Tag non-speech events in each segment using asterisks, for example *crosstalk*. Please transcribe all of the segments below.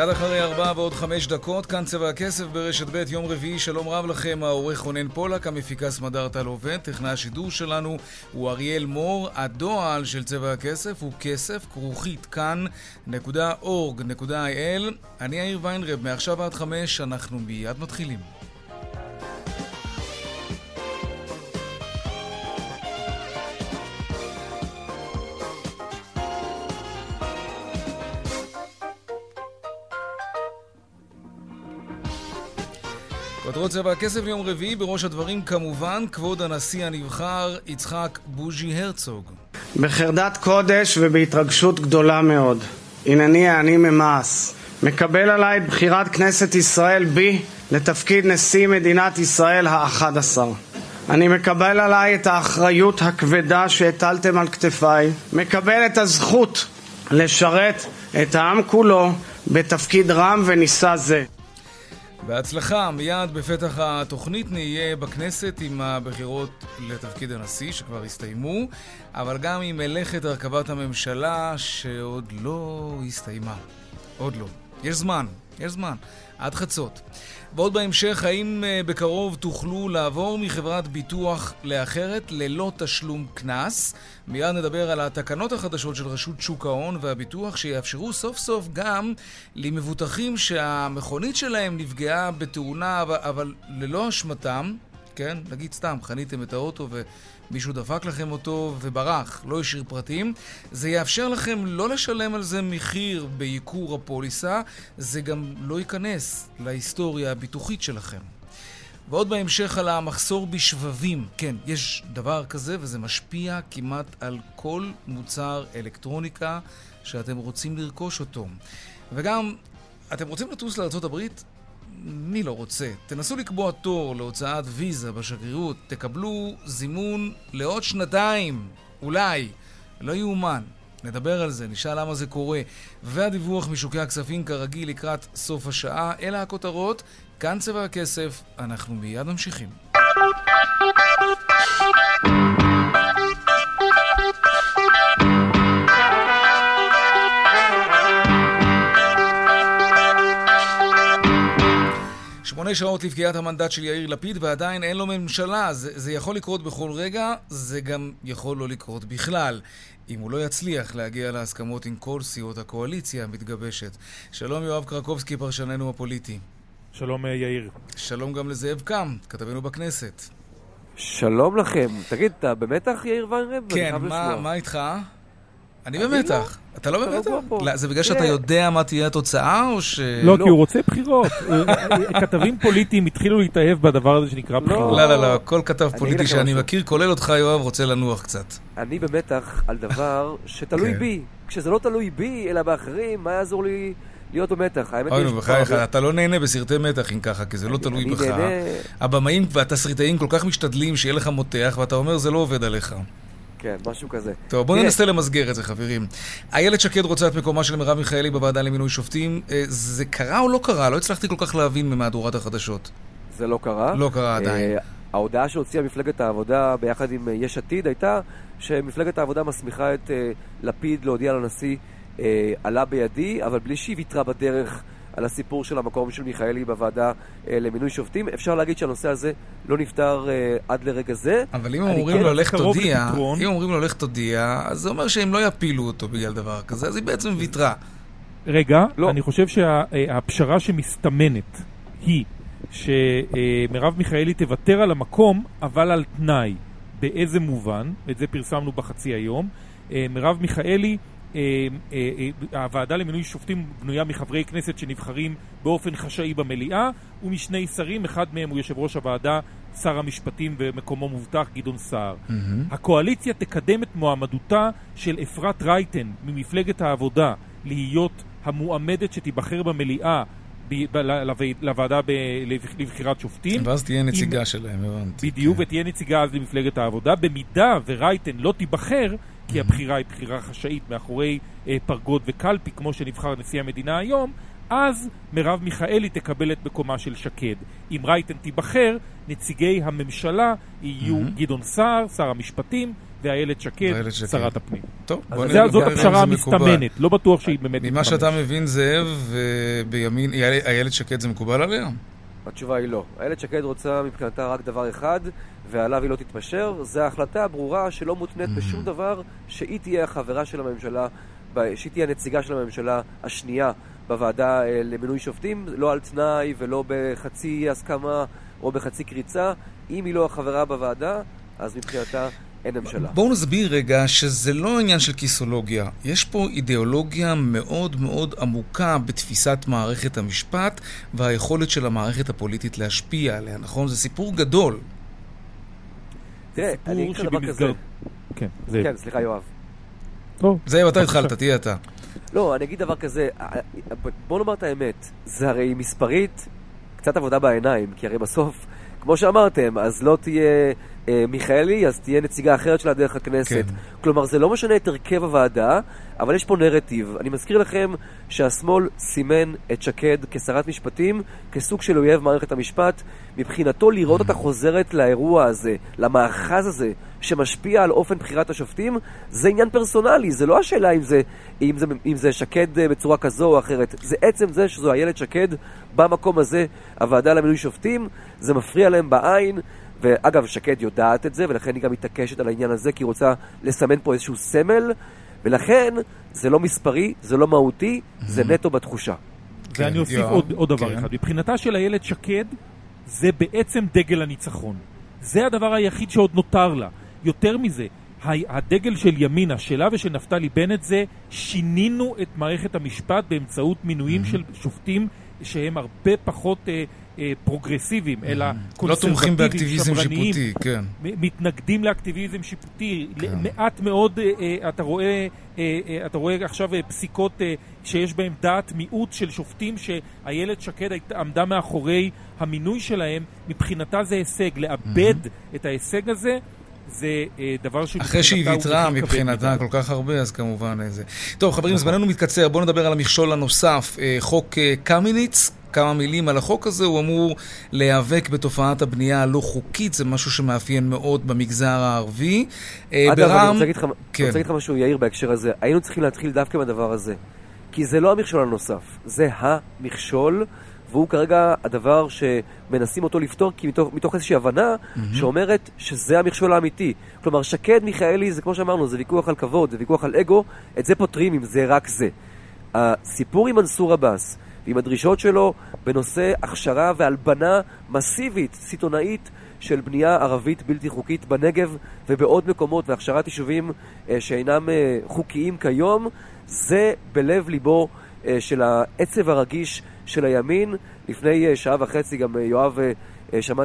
קצת אחרי ארבע ועוד חמש דקות, כאן צבע הכסף ברשת ב', יום רביעי, שלום רב לכם, העורך רונן פולק, המפיקה סמדר טל עובד, טכנאי השידור שלנו הוא אריאל מור, הדועל של צבע הכסף הוא כסף, כרוכית כאן.org.il. אני יאיר ויינרב, מעכשיו עד חמש, אנחנו מיד מתחילים. כותרות צבע הכסף ליום רביעי, בראש הדברים כמובן, כבוד הנשיא הנבחר יצחק בוז'י הרצוג. בחרדת קודש ובהתרגשות גדולה מאוד, הנני אני ממעש, מקבל עליי את בחירת כנסת ישראל בי לתפקיד נשיא מדינת ישראל האחד עשר. אני מקבל עליי את האחריות הכבדה שהטלתם על כתפיי, מקבל את הזכות לשרת את העם כולו בתפקיד רם ונישא זה. בהצלחה, מיד בפתח התוכנית נהיה בכנסת עם הבחירות לתפקיד הנשיא שכבר הסתיימו, אבל גם עם מלאכת הרכבת הממשלה שעוד לא הסתיימה. עוד לא. יש זמן, יש זמן. עד חצות. ועוד בהמשך, האם אה, בקרוב תוכלו לעבור מחברת ביטוח לאחרת ללא תשלום קנס? מיד נדבר על התקנות החדשות של רשות שוק ההון והביטוח שיאפשרו סוף סוף גם למבוטחים שהמכונית שלהם נפגעה בתאונה אבל ללא אשמתם, כן? נגיד סתם, חניתם את האוטו ו... מישהו דפק לכם אותו וברח, לא השאיר פרטים. זה יאפשר לכם לא לשלם על זה מחיר בייקור הפוליסה, זה גם לא ייכנס להיסטוריה הביטוחית שלכם. ועוד בהמשך על המחסור בשבבים. כן, יש דבר כזה וזה משפיע כמעט על כל מוצר אלקטרוניקה שאתם רוצים לרכוש אותו. וגם, אתם רוצים לטוס לארה"ב? מי לא רוצה? תנסו לקבוע תור להוצאת ויזה בשגרירות, תקבלו זימון לעוד שנתיים, אולי. לא יאומן. נדבר על זה, נשאל למה זה קורה. והדיווח משוקי הכספים כרגיל לקראת סוף השעה. אלה הכותרות, כאן צבע הכסף, אנחנו מיד ממשיכים. שמונה שעות לפקיעת המנדט של יאיר לפיד ועדיין אין לו ממשלה. זה, זה יכול לקרות בכל רגע, זה גם יכול לא לקרות בכלל. אם הוא לא יצליח להגיע להסכמות עם כל סיעות הקואליציה המתגבשת. שלום יואב קרקובסקי, פרשננו הפוליטי. שלום אה, יאיר. שלום גם לזאב קם, כתבנו בכנסת. שלום לכם. תגיד, אתה במתח יאיר ויינרב? כן, מה, מה איתך? אני במתח. אתה לא במתח? לא, זה בגלל שאתה יודע מה תהיה התוצאה, או ש... לא, כי הוא רוצה בחירות. כתבים פוליטיים התחילו להתאהב בדבר הזה שנקרא לא. בחירות. לא, לא, לא, כל כתב פוליטי שאני מכיר, כולל אותך, יואב, רוצה לנוח קצת. אני במתח על דבר שתלוי כן. בי. כשזה לא תלוי בי, אלא באחרים, מה יעזור לי... להיות במתח. אוי נו, בחייך, אתה לא נהנה בסרטי מתח אם ככה, כי זה לא תלוי בך. הבמאים והתסריטאים כל כך משתדלים שיהיה לך מותח, ואתה אומר, זה לא עובד עליך. כן, משהו כזה. טוב, בואו ננסה למסגר את זה, חברים. איילת שקד רוצה את מקומה של מרב מיכאלי בוועדה למינוי שופטים. אה, זה קרה או לא קרה? לא הצלחתי כל כך להבין ממהדורת החדשות. זה לא קרה. לא קרה עדיין. אה, ההודעה שהוציאה מפלגת העבודה ביחד עם אה, יש עתיד הייתה שמפלגת העבודה מסמיכה את לפיד להודיע לנשיא עלה בידי, אבל בלי שהיא ויתרה בדרך על הסיפור של המקום של מיכאלי בוועדה אה, למינוי שופטים. אפשר להגיד שהנושא הזה לא נפתר אה, עד לרגע זה. אבל אם אומרים כן לו לך תודיע, אם אומרים לו לך תודיע, אז זה אומר שהם לא יפילו אותו בגלל דבר כזה, אז היא בעצם ויתרה. רגע, לא. אני חושב שהפשרה שה, שמסתמנת היא שמרב מיכאלי תוותר על המקום, אבל על תנאי. באיזה מובן? את זה פרסמנו בחצי היום. אה, מרב מיכאלי אה, אה, אה, הוועדה למינוי שופטים בנויה מחברי כנסת שנבחרים באופן חשאי במליאה ומשני שרים, אחד מהם הוא יושב ראש הוועדה שר המשפטים ומקומו מובטח גדעון סער. Mm-hmm. הקואליציה תקדם את מועמדותה של אפרת רייטן ממפלגת העבודה להיות המועמדת שתיבחר במליאה לוועדה לבחירת שופטים. ואז תהיה נציגה שלהם, הבנתי. בדיוק, כן. ותהיה נציגה אז למפלגת העבודה. במידה ורייטן לא תיבחר, כי הבחירה היא בחירה חשאית מאחורי אה, פרגוד וקלפי, כמו שנבחר נשיא המדינה היום, אז מרב מיכאלי תקבל את מקומה של שקד. אם רייטן תיבחר, נציגי הממשלה יהיו mm-hmm. גדעון סער, שר המשפטים, ואיילת שקד, שקד, שרת הפנים. טוב, בוא נראה זאת הפשרה המסתמנת, לא בטוח שהיא באמת... ממה שאתה מבין, זאב, בימין, איילת שקד זה מקובל עליה? התשובה היא לא. איילת שקד רוצה מבחינתה רק דבר אחד, ועליו היא לא תתפשר, זה ההחלטה הברורה שלא מותנית בשום דבר שהיא תהיה החברה של הממשלה, שהיא תהיה הנציגה של הממשלה השנייה בוועדה אה, למינוי שופטים, לא על תנאי ולא בחצי הסכמה או בחצי קריצה. אם היא לא החברה בוועדה, אז מבחינתה אין ממשלה. בואו נסביר רגע שזה לא עניין של כיסולוגיה. יש פה אידיאולוגיה מאוד מאוד עמוקה בתפיסת מערכת המשפט והיכולת של המערכת הפוליטית להשפיע עליה, נכון? זה סיפור גדול. תראה, אני אגיד לך דבר כזה. כן, זה... כן, סליחה, יואב. זאב, אתה התחלת, תהיה אתה. לא, אני אגיד דבר כזה, בוא נאמר את האמת, זה הרי מספרית קצת עבודה בעיניים, כי הרי בסוף, כמו שאמרתם, אז לא תהיה מיכאלי, אז תהיה נציגה אחרת שלה דרך הכנסת. כן. כלומר, זה לא משנה את הרכב הוועדה, אבל יש פה נרטיב. אני מזכיר לכם שהשמאל סימן את שקד כשרת משפטים, כסוג של אויב מערכת המשפט. מבחינתו לראות אותה חוזרת לאירוע הזה, למאחז הזה, שמשפיע על אופן בחירת השופטים, זה עניין פרסונלי, זה לא השאלה אם זה, אם זה, אם זה שקד אה, בצורה כזו או אחרת. זה עצם זה שזו איילת שקד במקום הזה, הוועדה למינוי שופטים, זה מפריע להם בעין. ואגב, שקד יודעת את זה, ולכן היא גם מתעקשת על העניין הזה, כי היא רוצה לסמן פה איזשהו סמל, ולכן זה לא מספרי, זה לא מהותי, זה נטו בתחושה. ואני אוסיף עוד, עוד דבר כן. אחד. מבחינתה של איילת שקד, זה בעצם דגל הניצחון. זה הדבר היחיד שעוד נותר לה. יותר מזה, הדגל של ימינה, שלה ושל נפתלי בנט זה שינינו את מערכת המשפט באמצעות מינויים של שופטים שהם הרבה פחות אה, פרוגרסיביים, אלא קונסרבטיביים, לא תומכים באקטיביזם שיפוטי, כן. מתנגדים לאקטיביזם שיפוטי. כן. מעט מאוד אה, אה, אתה רואה, אתה רואה עכשיו פסיקות שיש בהן דעת מיעוט של שופטים שאיילת שקד עמדה מאחורי המינוי שלהם, מבחינתה זה הישג. לאבד את ההישג הזה זה אה, דבר ש... אחרי שהיא ויתרה מבחינתה כל כך הרבה, אז כמובן זה. טוב, חברים, נכון. זמננו מתקצר, בואו נדבר על המכשול הנוסף, אה, חוק אה, קמיניץ. כמה מילים על החוק הזה, הוא אמור להיאבק בתופעת הבנייה הלא חוקית, זה משהו שמאפיין מאוד במגזר הערבי. אגב, ברם... אני רוצה להגיד לך, כן. רוצה להגיד לך משהו, יאיר, בהקשר הזה. היינו צריכים להתחיל דווקא בדבר הזה. כי זה לא המכשול הנוסף, זה המכשול. והוא כרגע הדבר שמנסים אותו לפתור כי מתוך, מתוך איזושהי הבנה mm-hmm. שאומרת שזה המכשול האמיתי. כלומר, שקד מיכאלי זה כמו שאמרנו, זה ויכוח על כבוד, זה ויכוח על אגו, את זה פותרים אם זה רק זה. הסיפור עם מנסור עבאס ועם הדרישות שלו בנושא הכשרה והלבנה מסיבית, סיטונאית, של בנייה ערבית בלתי חוקית בנגב ובעוד מקומות והכשרת יישובים אה, שאינם אה, חוקיים כיום, זה בלב ליבו של העצב הרגיש של הימין. לפני אה, שעה וחצי גם אה, יואב אה, שמע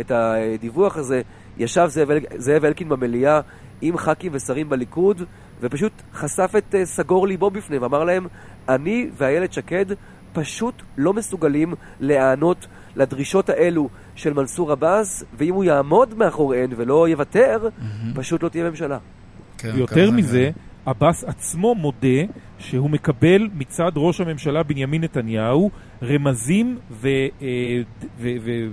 את הדיווח הזה. ישב זאב, זאב אלקין במליאה עם ח"כים ושרים בליכוד, ופשוט חשף את סגור ליבו בפניהם, אמר להם, אני ואיילת שקד פשוט לא מסוגלים להיענות לדרישות האלו של מנסור עבאס, ואם הוא יעמוד מאחוריהן ולא יוותר, mm-hmm. פשוט לא תהיה ממשלה. כן, יותר מזה, עבאס עצמו מודה שהוא מקבל מצד ראש הממשלה בנימין נתניהו רמזים אה,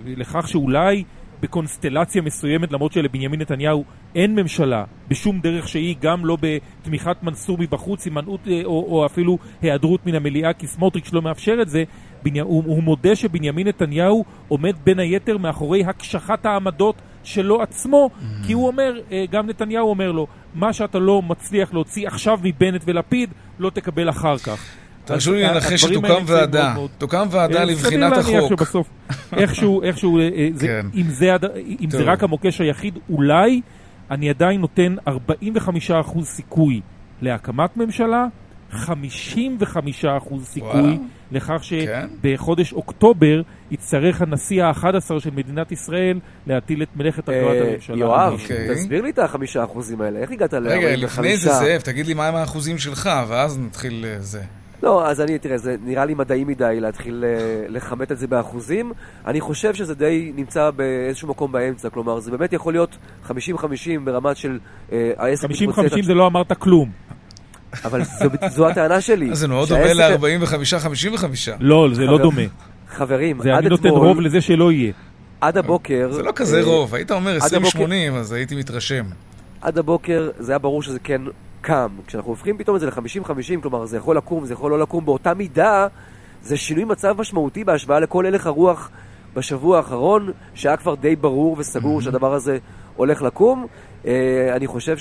ולכך שאולי בקונסטלציה מסוימת, למרות שלבנימין נתניהו אין ממשלה בשום דרך שהיא, גם לא בתמיכת מנסור מבחוץ, הימנעות אה, או, או אפילו היעדרות מן המליאה, כי סמוטריץ' לא מאפשר את זה, בני, הוא, הוא מודה שבנימין נתניהו עומד בין היתר מאחורי הקשחת העמדות שלו עצמו, mm-hmm. כי הוא אומר, אה, גם נתניהו אומר לו, מה שאתה לא מצליח להוציא עכשיו מבנט ולפיד, לא תקבל אחר כך. תרשו לי לנחש שתוקם ועדה, תוקם ועדה לבחינת החוק. סביר להניח שבסוף, איכשהו, *laughs* איכשהו, אה, אה, כן. אם זה רק המוקש היחיד, אולי אני עדיין נותן 45% סיכוי להקמת ממשלה, 55% סיכוי. לכך שבחודש כן? אוקטובר יצטרך הנשיא ה-11 של מדינת ישראל להטיל את מלאכת הרכבת אה, הממשלה. יואב, אוקיי. תסביר לי את החמישה אחוזים האלה, איך הגעת ל-45? רגע, לפני זה זאב, תגיד לי מהם האחוזים שלך, ואז נתחיל אה, זה. לא, אז אני, תראה, זה נראה לי מדעי מדי להתחיל אה, לכמת את זה באחוזים. אני חושב שזה די נמצא באיזשהו מקום באמצע, כלומר, זה באמת יכול להיות 50-50 ברמת של... 50-50 זה לא אמרת כלום. אבל זו, זו הטענה שלי. זה מאוד דומה ל-45-55. לא, זה לא דומה. חברים, זה אני נותן רוב לזה שלא יהיה. עד הבוקר... זה לא כזה אה, רוב, היית אומר 20-80, אז הייתי מתרשם. עד הבוקר זה היה ברור שזה כן קם. כשאנחנו הופכים פתאום את זה ל-50-50, כלומר זה יכול לקום, זה יכול לא לקום, באותה מידה זה שינוי מצב משמעותי בהשוואה לכל הלך הרוח בשבוע האחרון, שהיה כבר די ברור וסגור שהדבר הזה הולך לקום. אה, אני חושב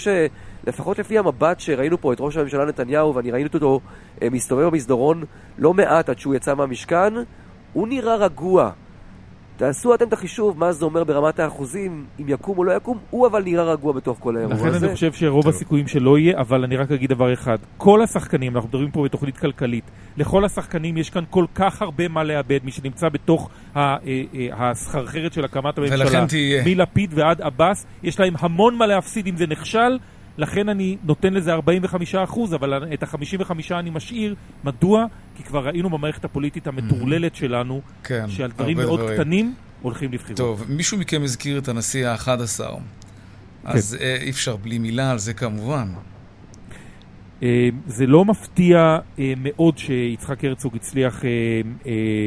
שלפחות לפי המבט שראינו פה את ראש הממשלה נתניהו, ואני ראיתי אותו אה, מסתובב במסדרון לא מעט עד שהוא יצא מהמשכן, הוא נראה רגוע. תעשו אתם את החישוב מה זה אומר ברמת האחוזים, אם יקום או לא יקום, הוא אבל נראה רגוע בתוך כל האירוע הזה. לכן אני חושב שרוב טוב. הסיכויים שלא יהיה, אבל אני רק אגיד דבר אחד. כל השחקנים, אנחנו מדברים פה בתוכנית כלכלית, לכל השחקנים יש כאן כל כך הרבה מה לאבד, מי שנמצא בתוך אה, אה, הסחרחרת של הקמת הממשלה. מלפיד ועד עבאס, יש להם המון מה להפסיד אם זה נכשל. לכן אני נותן לזה 45 אחוז, אבל את ה-55 אני משאיר. מדוע? כי כבר ראינו במערכת הפוליטית המטורללת שלנו, כן, שעל דברים מאוד דברים. קטנים הולכים לבחירות. טוב, מישהו מכם הזכיר את הנשיא ה-11, אז כן. אה, אי אפשר בלי מילה על זה כמובן. אה, זה לא מפתיע אה, מאוד שיצחק הרצוג הצליח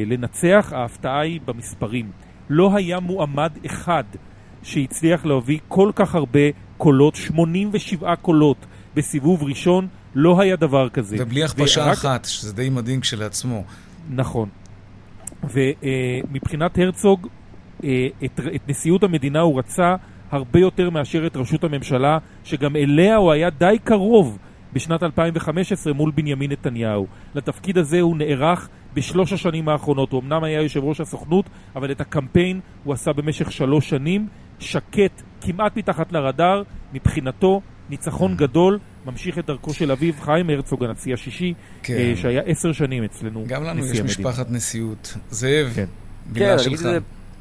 לנצח, ההפתעה היא במספרים. לא היה מועמד אחד שהצליח להביא כל כך הרבה קולות, 87 קולות בסיבוב ראשון, לא היה דבר כזה. ובלי הכפשה ורק... אחת, שזה די מדהים כשלעצמו. נכון. ומבחינת הרצוג, אה, את, את נשיאות המדינה הוא רצה הרבה יותר מאשר את ראשות הממשלה, שגם אליה הוא היה די קרוב בשנת 2015 מול בנימין נתניהו. לתפקיד הזה הוא נערך בשלוש השנים האחרונות. הוא אמנם היה יושב ראש הסוכנות, אבל את הקמפיין הוא עשה במשך שלוש שנים. שקט, כמעט מתחת לרדאר, מבחינתו ניצחון גדול, ממשיך את דרכו של אביו חיים הרצוג, הנשיא השישי, כן. אה, שהיה עשר שנים אצלנו. גם לנו יש משפחת נשיאות. זאב, כן. מילה כן, שלך.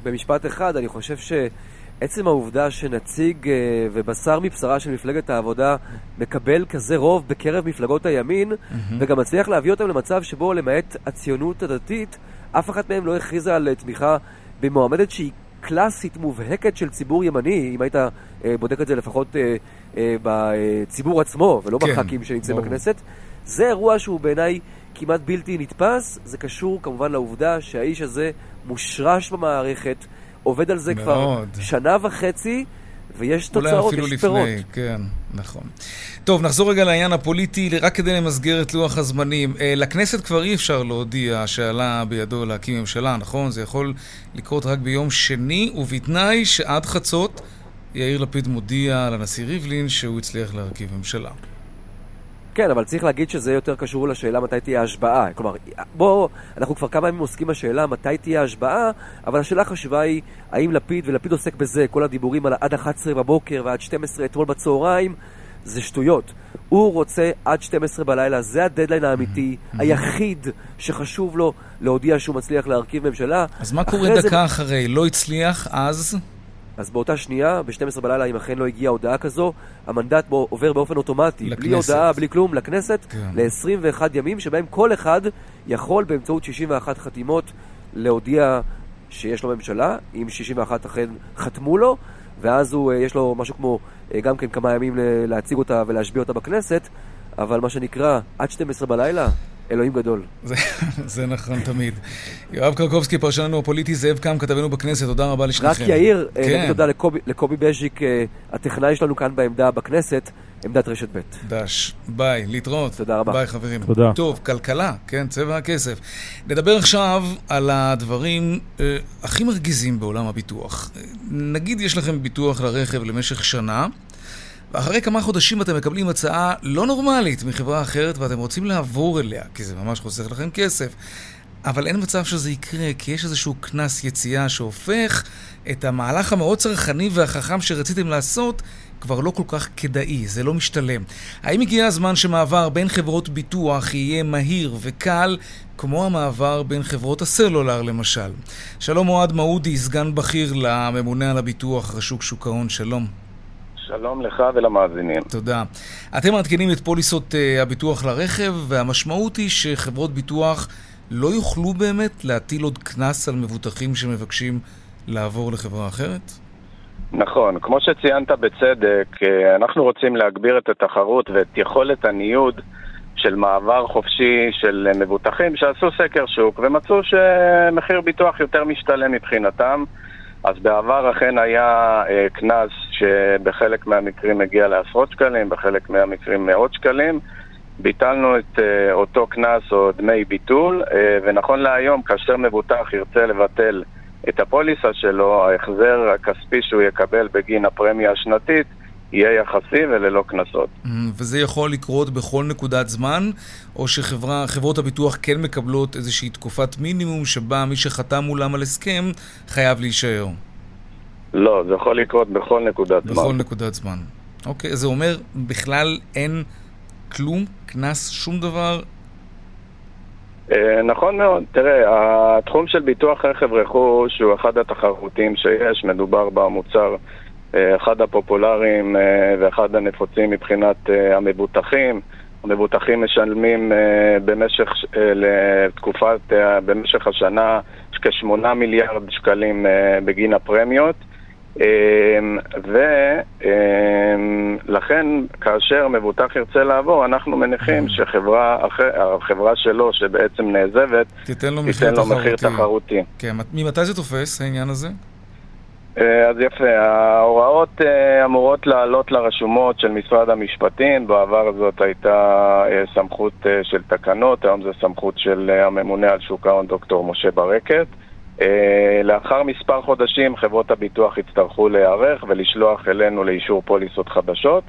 במשפט אחד, אני חושב שעצם העובדה שנציג אה, ובשר מבשרה של מפלגת העבודה מקבל כזה רוב בקרב מפלגות הימין, mm-hmm. וגם מצליח להביא אותם למצב שבו למעט הציונות הדתית, אף אחת מהם לא הכריזה על תמיכה במועמדת שהיא קלאסית מובהקת של ציבור ימני, אם היית אה, בודק את זה לפחות אה, אה, בציבור עצמו, ולא כן, בח"כים שנמצאים בכנסת. זה אירוע שהוא בעיניי כמעט בלתי נתפס. זה קשור כמובן לעובדה שהאיש הזה מושרש במערכת, עובד על זה מאוד. כבר שנה וחצי. ויש תוצאות, יש פירות. אולי אפילו לפני, כן, נכון. טוב, נחזור רגע לעניין הפוליטי, רק כדי למסגר את לוח הזמנים. אה, לכנסת כבר אי אפשר להודיע שעלה בידו להקים ממשלה, נכון? זה יכול לקרות רק ביום שני, ובתנאי שעד חצות יאיר לפיד מודיע לנשיא ריבלין שהוא הצליח להרכיב ממשלה. כן, אבל צריך להגיד שזה יותר קשור לשאלה מתי תהיה ההשבעה. כלומר, בואו, אנחנו כבר כמה ימים עוסקים בשאלה מתי תהיה ההשבעה, אבל השאלה החשובה היא, האם לפיד, ולפיד עוסק בזה, כל הדיבורים על עד 11 בבוקר ועד 12 אתמול בצהריים, זה שטויות. הוא רוצה עד 12 בלילה, זה הדדליין האמיתי, היחיד שחשוב לו להודיע שהוא מצליח להרכיב ממשלה. אז מה קורה דקה זה... אחרי? לא הצליח, אז... אז באותה שנייה, ב-12 בלילה, אם אכן לא הגיעה הודעה כזו, המנדט בו עובר באופן אוטומטי, לכנסת. בלי הודעה, בלי כלום, לכנסת, כן. ל-21 ימים, שבהם כל אחד יכול באמצעות 61 חתימות להודיע שיש לו ממשלה, אם 61 אכן חתמו לו, ואז הוא, אה, יש לו משהו כמו אה, גם כן כמה ימים להציג אותה ולהשביע אותה בכנסת, אבל מה שנקרא, עד 12 בלילה, אלוהים גדול. זה, זה נכון תמיד. יואב קרקובסקי, פרשננו הפוליטי, זאב קם, כתבנו בכנסת, תודה רבה לשניכם. רק יאיר, אה, כן. תודה לקובי, לקובי בז'יק, אה, הטכנאי שלנו כאן בעמדה בכנסת, עמדת רשת ב'. דש, ביי, להתראות. תודה רבה. ביי חברים. תודה. טוב, כלכלה, כן, צבע הכסף. נדבר עכשיו על הדברים אה, הכי מרגיזים בעולם הביטוח. נגיד יש לכם ביטוח לרכב למשך שנה, ואחרי כמה חודשים אתם מקבלים הצעה לא נורמלית מחברה אחרת ואתם רוצים לעבור אליה, כי זה ממש חוסך לכם כסף. אבל אין מצב שזה יקרה, כי יש איזשהו קנס יציאה שהופך את המהלך המאוד צרכני והחכם שרציתם לעשות כבר לא כל כך כדאי, זה לא משתלם. האם הגיע הזמן שמעבר בין חברות ביטוח יהיה מהיר וקל, כמו המעבר בין חברות הסלולר למשל? שלום אוהד מעודי, סגן בכיר לממונה על הביטוח, רשות שוק ההון, שלום. שלום לך ולמאזינים. תודה. אתם מעדכנים את פוליסות uh, הביטוח לרכב, והמשמעות היא שחברות ביטוח לא יוכלו באמת להטיל עוד קנס על מבוטחים שמבקשים לעבור לחברה אחרת? נכון, כמו שציינת בצדק, אה, אנחנו רוצים להגביר את התחרות ואת יכולת הניוד של מעבר חופשי של מבוטחים שעשו סקר שוק ומצאו שמחיר ביטוח יותר משתלם מבחינתם. אז בעבר אכן היה אה, קנס שבחלק מהמקרים הגיע לעשרות שקלים, בחלק מהמקרים מאות שקלים. ביטלנו את אה, אותו קנס או דמי ביטול, אה, ונכון להיום, כאשר מבוטח ירצה לבטל את הפוליסה שלו, ההחזר הכספי שהוא יקבל בגין הפרמיה השנתית יהיה יחסי וללא קנסות. Mm, וזה יכול לקרות בכל נקודת זמן, או שחברות הביטוח כן מקבלות איזושהי תקופת מינימום שבה מי שחתם מולם על הסכם חייב להישאר? לא, זה יכול לקרות בכל נקודת זמן. בכל נקודת זמן. אוקיי, זה אומר בכלל אין כלום, קנס, שום דבר? אה, נכון מאוד. תראה, התחום של ביטוח רכב רכוש הוא אחד התחרותיים שיש, מדובר במוצר אחד הפופולריים אה, ואחד הנפוצים מבחינת המבוטחים. המבוטחים משלמים במשך, לתקופת, במשך השנה כ-8 מיליארד שקלים בגין הפרמיות. ולכן כאשר מבוטח ירצה לעבור, אנחנו מניחים שחברה החברה שלו שבעצם נעזבת, תיתן לו מחיר תחרותי. תחרותי. כן, ממתי זה תופס העניין הזה? אה, אז יפה, ההוראות אה, אמורות לעלות לרשומות של משרד המשפטים, בעבר זאת הייתה אה, סמכות של תקנות, היום זו סמכות של הממונה על שוק ההון דוקטור משה ברקת. לאחר מספר חודשים חברות הביטוח יצטרכו להיערך ולשלוח אלינו לאישור פוליסות חדשות.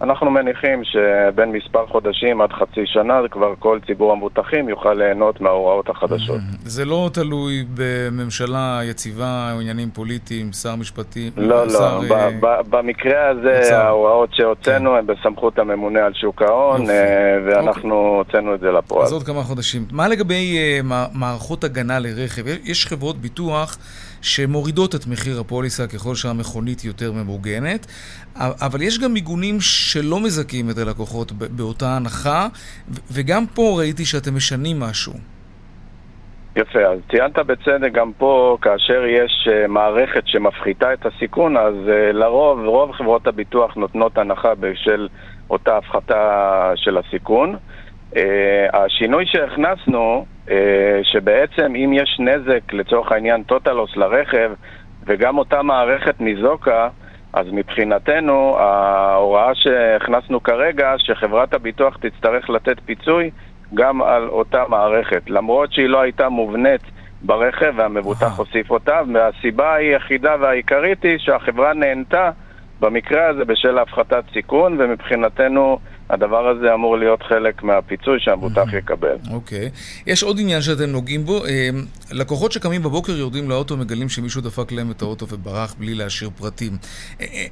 אנחנו מניחים שבין מספר חודשים עד חצי שנה כבר כל ציבור המבוטחים יוכל ליהנות מההוראות החדשות. זה לא תלוי בממשלה יציבה או עניינים פוליטיים, שר משפטים? לא, לא. אה, במקרה הזה. ההוראות שהוצאנו כן. הן בסמכות הממונה על שוק ההון. אה, ואנחנו אוקיי. הוצאנו את זה לפועל. אז עוד כמה חודשים. מה לגבי uh, מערכות הגנה לרכב? יש חברות ביטוח שמורידות את מחיר הפוליסה ככל שהמכונית יותר ממוגנת, אבל יש גם מיגונים שלא מזכים את הלקוחות באותה הנחה, וגם פה ראיתי שאתם משנים משהו. יפה, אז ציינת בצדק גם פה, כאשר יש uh, מערכת שמפחיתה את הסיכון, אז uh, לרוב, רוב חברות הביטוח נותנות הנחה בשל אותה הפחתה של הסיכון. Uh, השינוי שהכנסנו אה, שבעצם אם יש נזק, לצורך העניין טוטלוס לרכב, וגם אותה מערכת ניזוקה, אז מבחינתנו ההוראה שהכנסנו כרגע, שחברת הביטוח תצטרך לתת פיצוי גם על אותה מערכת, למרות שהיא לא הייתה מובנית ברכב והמבוטח הוסיף אותה, והסיבה היחידה והעיקרית היא שהחברה נהנתה במקרה הזה בשל הפחתת סיכון, ומבחינתנו הדבר הזה אמור להיות חלק מהפיצוי שהמבוטח יקבל. אוקיי. Okay. יש עוד עניין שאתם נוגעים בו. אה, לקוחות שקמים בבוקר יורדים לאוטו, מגלים שמישהו דפק להם את האוטו וברח בלי להשאיר פרטים.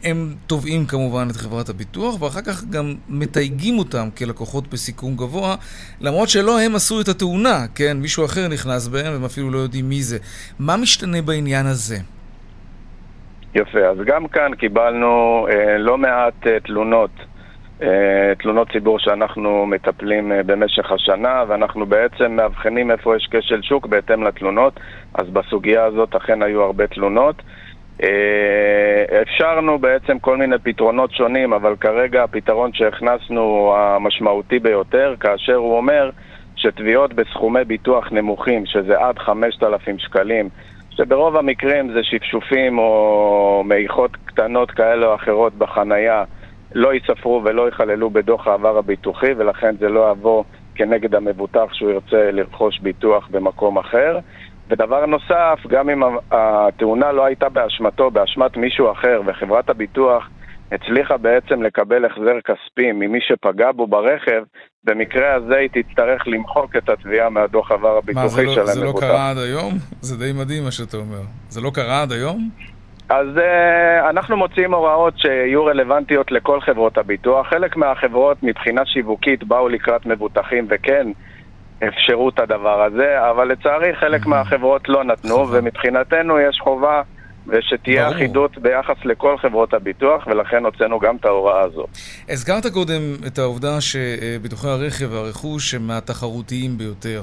הם תובעים כמובן את חברת הביטוח, ואחר כך גם מתייגים אותם כלקוחות בסיכון גבוה, למרות שלא הם עשו את התאונה, כן? מישהו אחר נכנס בהם, הם אפילו לא יודעים מי זה. מה משתנה בעניין הזה? יפה, אז גם כאן קיבלנו אה, לא מעט אה, תלונות תלונות ציבור שאנחנו מטפלים אה, במשך השנה ואנחנו בעצם מאבחנים איפה יש כשל שוק בהתאם לתלונות. אז בסוגיה הזאת אכן היו הרבה תלונות. אה, אפשרנו בעצם כל מיני פתרונות שונים אבל כרגע הפתרון שהכנסנו הוא המשמעותי ביותר כאשר הוא אומר שתביעות בסכומי ביטוח נמוכים שזה עד 5,000 שקלים שברוב המקרים זה שפשופים או מעיכות קטנות כאלה או אחרות בחנייה לא ייספרו ולא ייכללו בדוח העבר הביטוחי ולכן זה לא יבוא כנגד המבוטח שהוא ירצה לרכוש ביטוח במקום אחר. ודבר נוסף, גם אם התאונה לא הייתה באשמתו, באשמת מישהו אחר, וחברת הביטוח הצליחה בעצם לקבל החזר כספי ממי שפגע בו ברכב, במקרה הזה היא תצטרך למחוק את התביעה מהדוח עבר הביטוחי של המבוטח. מה, זה לא קרה עד היום? זה די מדהים מה שאתה אומר. זה לא קרה עד היום? אז uh, אנחנו מוציאים הוראות שיהיו רלוונטיות לכל חברות הביטוח. חלק מהחברות מבחינה שיווקית באו לקראת מבוטחים וכן אפשרו את הדבר הזה, אבל לצערי חלק mm-hmm. מהחברות לא נתנו, ומבחינתנו יש חובה ושתהיה אחידות ביחס לכל חברות הביטוח, ולכן הוצאנו גם את ההוראה הזו. הזכרת קודם את העובדה שביטוחי הרכב והרכוש הם מהתחרותיים ביותר.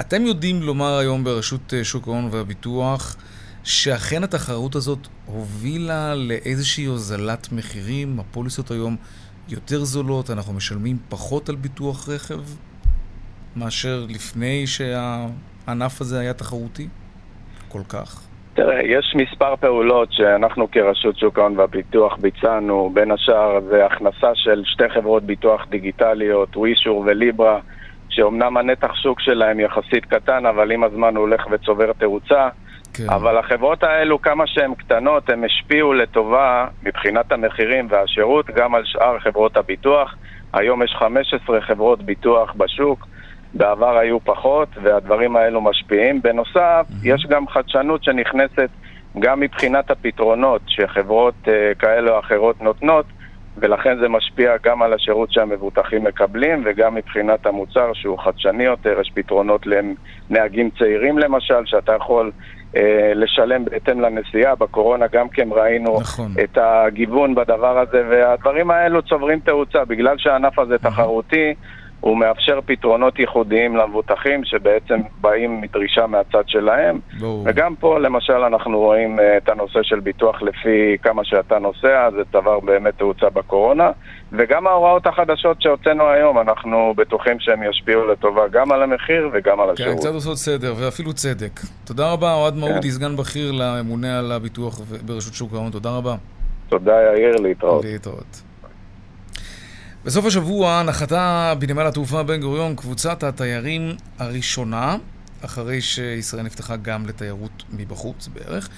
אתם יודעים לומר היום ברשות שוק ההון והביטוח שאכן התחרות הזאת הובילה לאיזושהי הוזלת מחירים? הפוליסות היום יותר זולות, אנחנו משלמים פחות על ביטוח רכב מאשר לפני שהענף הזה היה תחרותי? כל כך. תראה, יש מספר פעולות שאנחנו כרשות שוק ההון והפיתוח ביצענו, בין השאר זה הכנסה של שתי חברות ביטוח דיגיטליות, ווישור וליברה, שאומנם הנתח שוק שלהם יחסית קטן, אבל עם הזמן הוא הולך וצובר תאוצה. כן. אבל החברות האלו, כמה שהן קטנות, הן השפיעו לטובה מבחינת המחירים והשירות גם על שאר חברות הביטוח. היום יש 15 חברות ביטוח בשוק. בעבר היו פחות, והדברים האלו משפיעים. בנוסף, mm-hmm. יש גם חדשנות שנכנסת גם מבחינת הפתרונות שחברות uh, כאלה או אחרות נותנות, ולכן זה משפיע גם על השירות שהמבוטחים מקבלים וגם מבחינת המוצר שהוא חדשני יותר, יש פתרונות לנהגים צעירים למשל, שאתה יכול לשלם בהתאם לנסיעה. בקורונה גם כן ראינו נכון. את הגיוון בדבר הזה, והדברים האלו צוברים תאוצה. בגלל שהענף הזה תחרותי, הוא מאפשר פתרונות ייחודיים למבוטחים שבעצם באים מדרישה מהצד שלהם. בוא. וגם פה למשל אנחנו רואים uh, את הנושא של ביטוח לפי כמה שאתה נוסע, זה דבר באמת תאוצה בקורונה. וגם ההוראות החדשות שהוצאנו היום, אנחנו בטוחים שהן ישפיעו לטובה גם על המחיר וגם על כן, השירות. כן, קצת עושות סדר ואפילו צדק. תודה רבה, אוהד כן. מעודי, סגן בכיר לממונה על הביטוח ברשות שוק ההון. תודה רבה. תודה, יאיר, להתראות. להתראות. בסוף השבוע נחתה בנמל התעופה בן גוריון קבוצת התיירים הראשונה, אחרי שישראל נפתחה גם לתיירות מבחוץ בערך.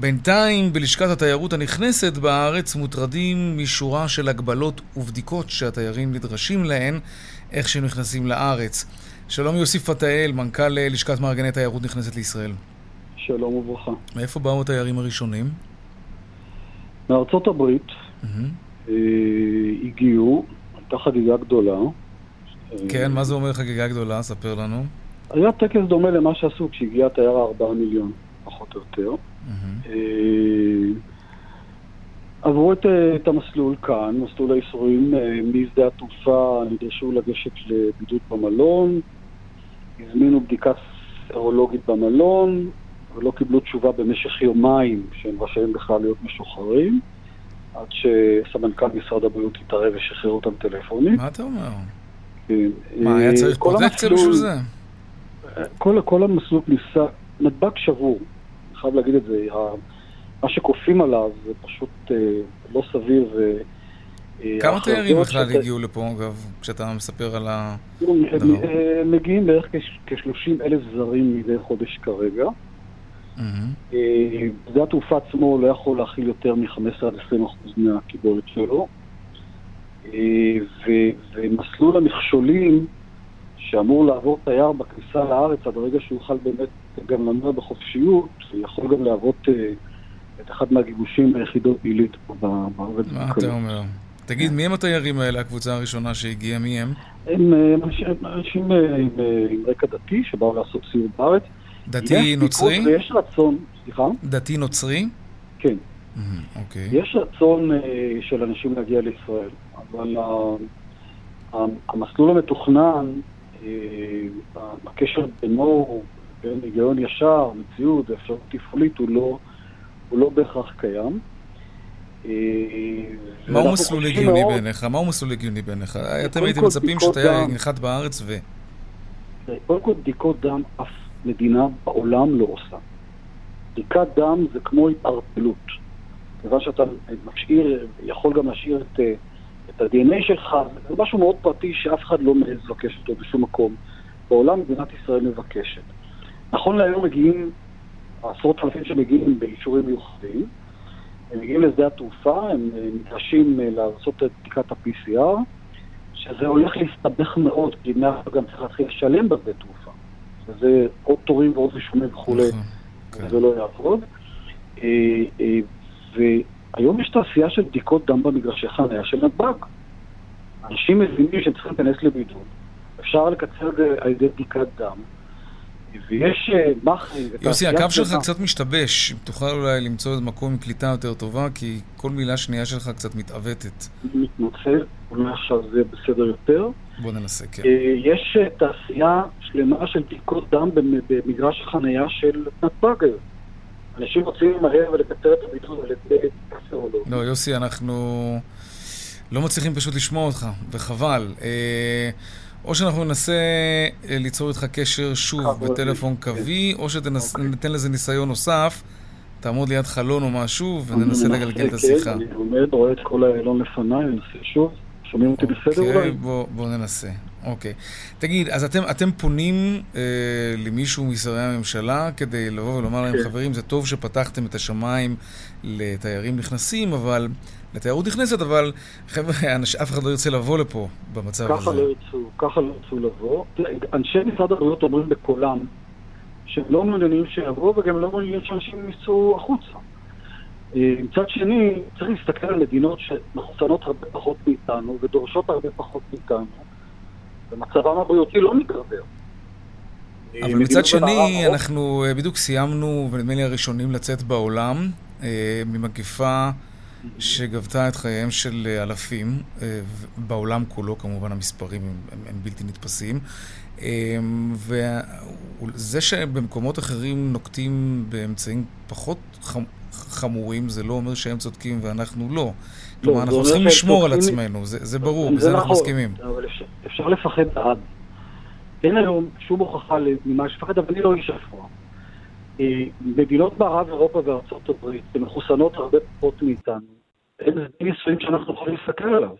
בינתיים בלשכת התיירות הנכנסת בארץ מוטרדים משורה של הגבלות ובדיקות שהתיירים נדרשים להן איך שהם נכנסים לארץ. שלום יוסי פתאל, מנכ"ל לשכת מארגני תיירות נכנסת לישראל. שלום וברכה. מאיפה באו התיירים הראשונים? מארצות הברית. Mm-hmm. הגיעו הייתה חגיגה גדולה. כן, מה זה אומר חגיגה גדולה? ספר לנו. היה טקס דומה למה שעשו כשהגיע התייר הארבעה מיליון, פחות או יותר. אה, עברו את, את המסלול כאן, מסלול האיסורים אה, משדה התעופה, נדרשו לגשת לבידוד במלון, הזמינו בדיקה סרולוגית במלון, ולא קיבלו תשובה במשך יומיים שהם רשאים בכלל להיות משוחררים. עד שסמנכ"ל משרד הבריאות התערב ושחרר אותם טלפונית. מה אתה אומר? כן. מה, היה צריך פרוטקציה בשביל זה? כל, כל המסלול כניסה, נדבק שבור, אני חייב להגיד את זה. מה שכופים עליו זה פשוט אה, לא סביר. ו... אה, כמה תיירים בכלל שאתה... הגיעו לפה, אגב, כשאתה מספר על ה... הם מגיעים בערך כ-30 אלף זרים מדי חודש כרגע. אה, שדה התעופה עצמו לא יכול להכיל יותר מ-15 עד 20 אחוז מהקיבולת שלו. אה, ומסלול המכשולים שאמור לעבור תייר בכניסה לארץ עד הרגע שהוא יוכל באמת גם לנוע בחופשיות, ויכול גם להוות אה, את אחד מהגיבושים ביחידות עילית פה בארץ. מה אתה אומר? תגיד, מי הם התיירים האלה, הקבוצה הראשונה שהגיעה? מי הם? הם אנשים עם רקע דתי שבאו לעשות סיור בארץ. דתי נוצרי? ויש רצון, סליחה? דתי נוצרי? כן. אוקיי. יש רצון uh, של אנשים להגיע לישראל, אבל uh, המסלול המתוכנן, uh, הקשר בינו, בין היגיון ישר, מציאות ואפשרות תפעולית, הוא לא, הוא לא בהכרח קיים. מהו מסלול הגיוני בעיניך? מהו מסלול הגיוני בעיניך? אתם הייתם מצפים שאתה ינחת בארץ ו... קודם כל בדיקות דם אף מדינה בעולם לא עושה. בדיקת דם זה כמו התערפלות. כיוון שאתה משאיר, יכול גם להשאיר את, אה, את ה-DNA שלך, זה משהו מאוד פרטי שאף אחד לא מעז לבקש אותו בשום מקום. בעולם מדינת ישראל מבקשת. נכון להיום מגיעים עשרות אלפים שמגיעים באישורים מיוחדים, הם מגיעים לשדה התעופה, הם אה, נדרשים אה, לעשות את בדיקת ה-PCR, שזה הולך להסתבך מאוד, כי מעכשיו גם צריך להתחיל לשלם בשדה תעופה. וזה עוד תורים ועוד רישומים וכולי, נכון, כן. זה לא יעבוד. והיום יש תעשייה של בדיקות דם במגרשי חניה של נתב"ג. אנשים מבינים שהם צריכים להיכנס לבידוד, אפשר לקצר על ידי בדיקת דם, ויש מח"י... יוסי, הקו שלך קצת משתבש, אם תוכל אולי למצוא איזה מקום עם קליטה יותר טובה, כי כל מילה שנייה שלך קצת מתעוותת. מתנצל, אולי עכשיו זה בסדר יותר. בוא ננסה, כן. יש תעשייה שלמה של בדיקות דם במגרש החנייה של נתב"ג היום. אנשים רוצים למהר ולקצר את הבידוד על ידי סרולוג. לא, יוסי, אנחנו לא מצליחים פשוט לשמוע אותך, וחבל. או שאנחנו ננסה ליצור איתך קשר שוב בטלפון קווי, או שניתן לזה ניסיון נוסף, תעמוד ליד חלון או משהו, וננסה לגלגל את השיחה. אני עומד, רואה את כל האלון לפניי, ננסה שוב. שומעים אותי בסדר אולי? אוקיי, בוא ננסה. אוקיי. תגיד, אז אתם, אתם פונים אה, למישהו משרי הממשלה כדי לבוא ולומר להם, כן. חברים, זה טוב שפתחתם את השמיים לתיירים נכנסים, אבל... לתיירות נכנסת, אבל חבר'ה, אף אחד לא ירצה לבוא לפה במצב ככה הזה. ככה לא ירצו, ככה לא ירצו לבוא. אנשי משרד הבריאות אומרים בקולם שהם לא מעוניינים שיבואו וגם לא מעוניינים שאנשים ייצאו החוצה. אה, מצד שני, צריך להסתכל על מדינות שמחוסנות הרבה פחות מאיתנו ודורשות הרבה פחות מאיתנו, ומצבם הבריאותי לא מתגבר. אה, אבל מצד שני, אנחנו אה, בדיוק סיימנו, ונדמה לי הראשונים לצאת בעולם, ממגפה שגבתה את חייהם של אלפים, בעולם כולו, כמובן המספרים הם, הם בלתי נתפסים. וזה שבמקומות אחרים נוקטים באמצעים פחות חמורים, זה לא אומר שהם צודקים ואנחנו לא. כלומר, אנחנו צריכים לשמור על עצמנו, זה ברור, בזה אנחנו נכון, מסכימים. אבל אפשר לפחד עד. אין היום שום הוכחה ממה שפחד, אבל אני לא איש אפוע. אה, מדינות מערב אירופה וארצות הברית, הן מחוסנות הרבה פחות מאיתנו. אין ניסויים שאנחנו יכולים להסתכל עליו.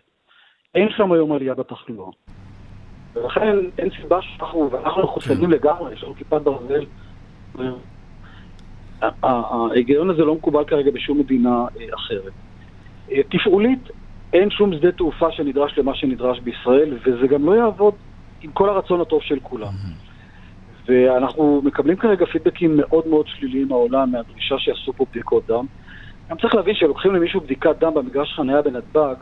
אין שם היום עלייה בתחלואה. ולכן אין סיבה שאנחנו, ואנחנו מחוסנים לגמרי, יש לנו כיפת ברזל. ההיגיון הזה לא מקובל כרגע בשום מדינה אה, אחרת. אה, תפעולית, אין שום שדה תעופה שנדרש למה שנדרש בישראל, וזה גם לא יעבוד עם כל הרצון הטוב של כולם. ואנחנו מקבלים כרגע פידבקים מאוד מאוד שליליים מהעולם, מהדרישה שיעשו פה בדיקות דם. גם צריך להבין שלוקחים למישהו בדיקת דם במגרש חניה בנתב"ג,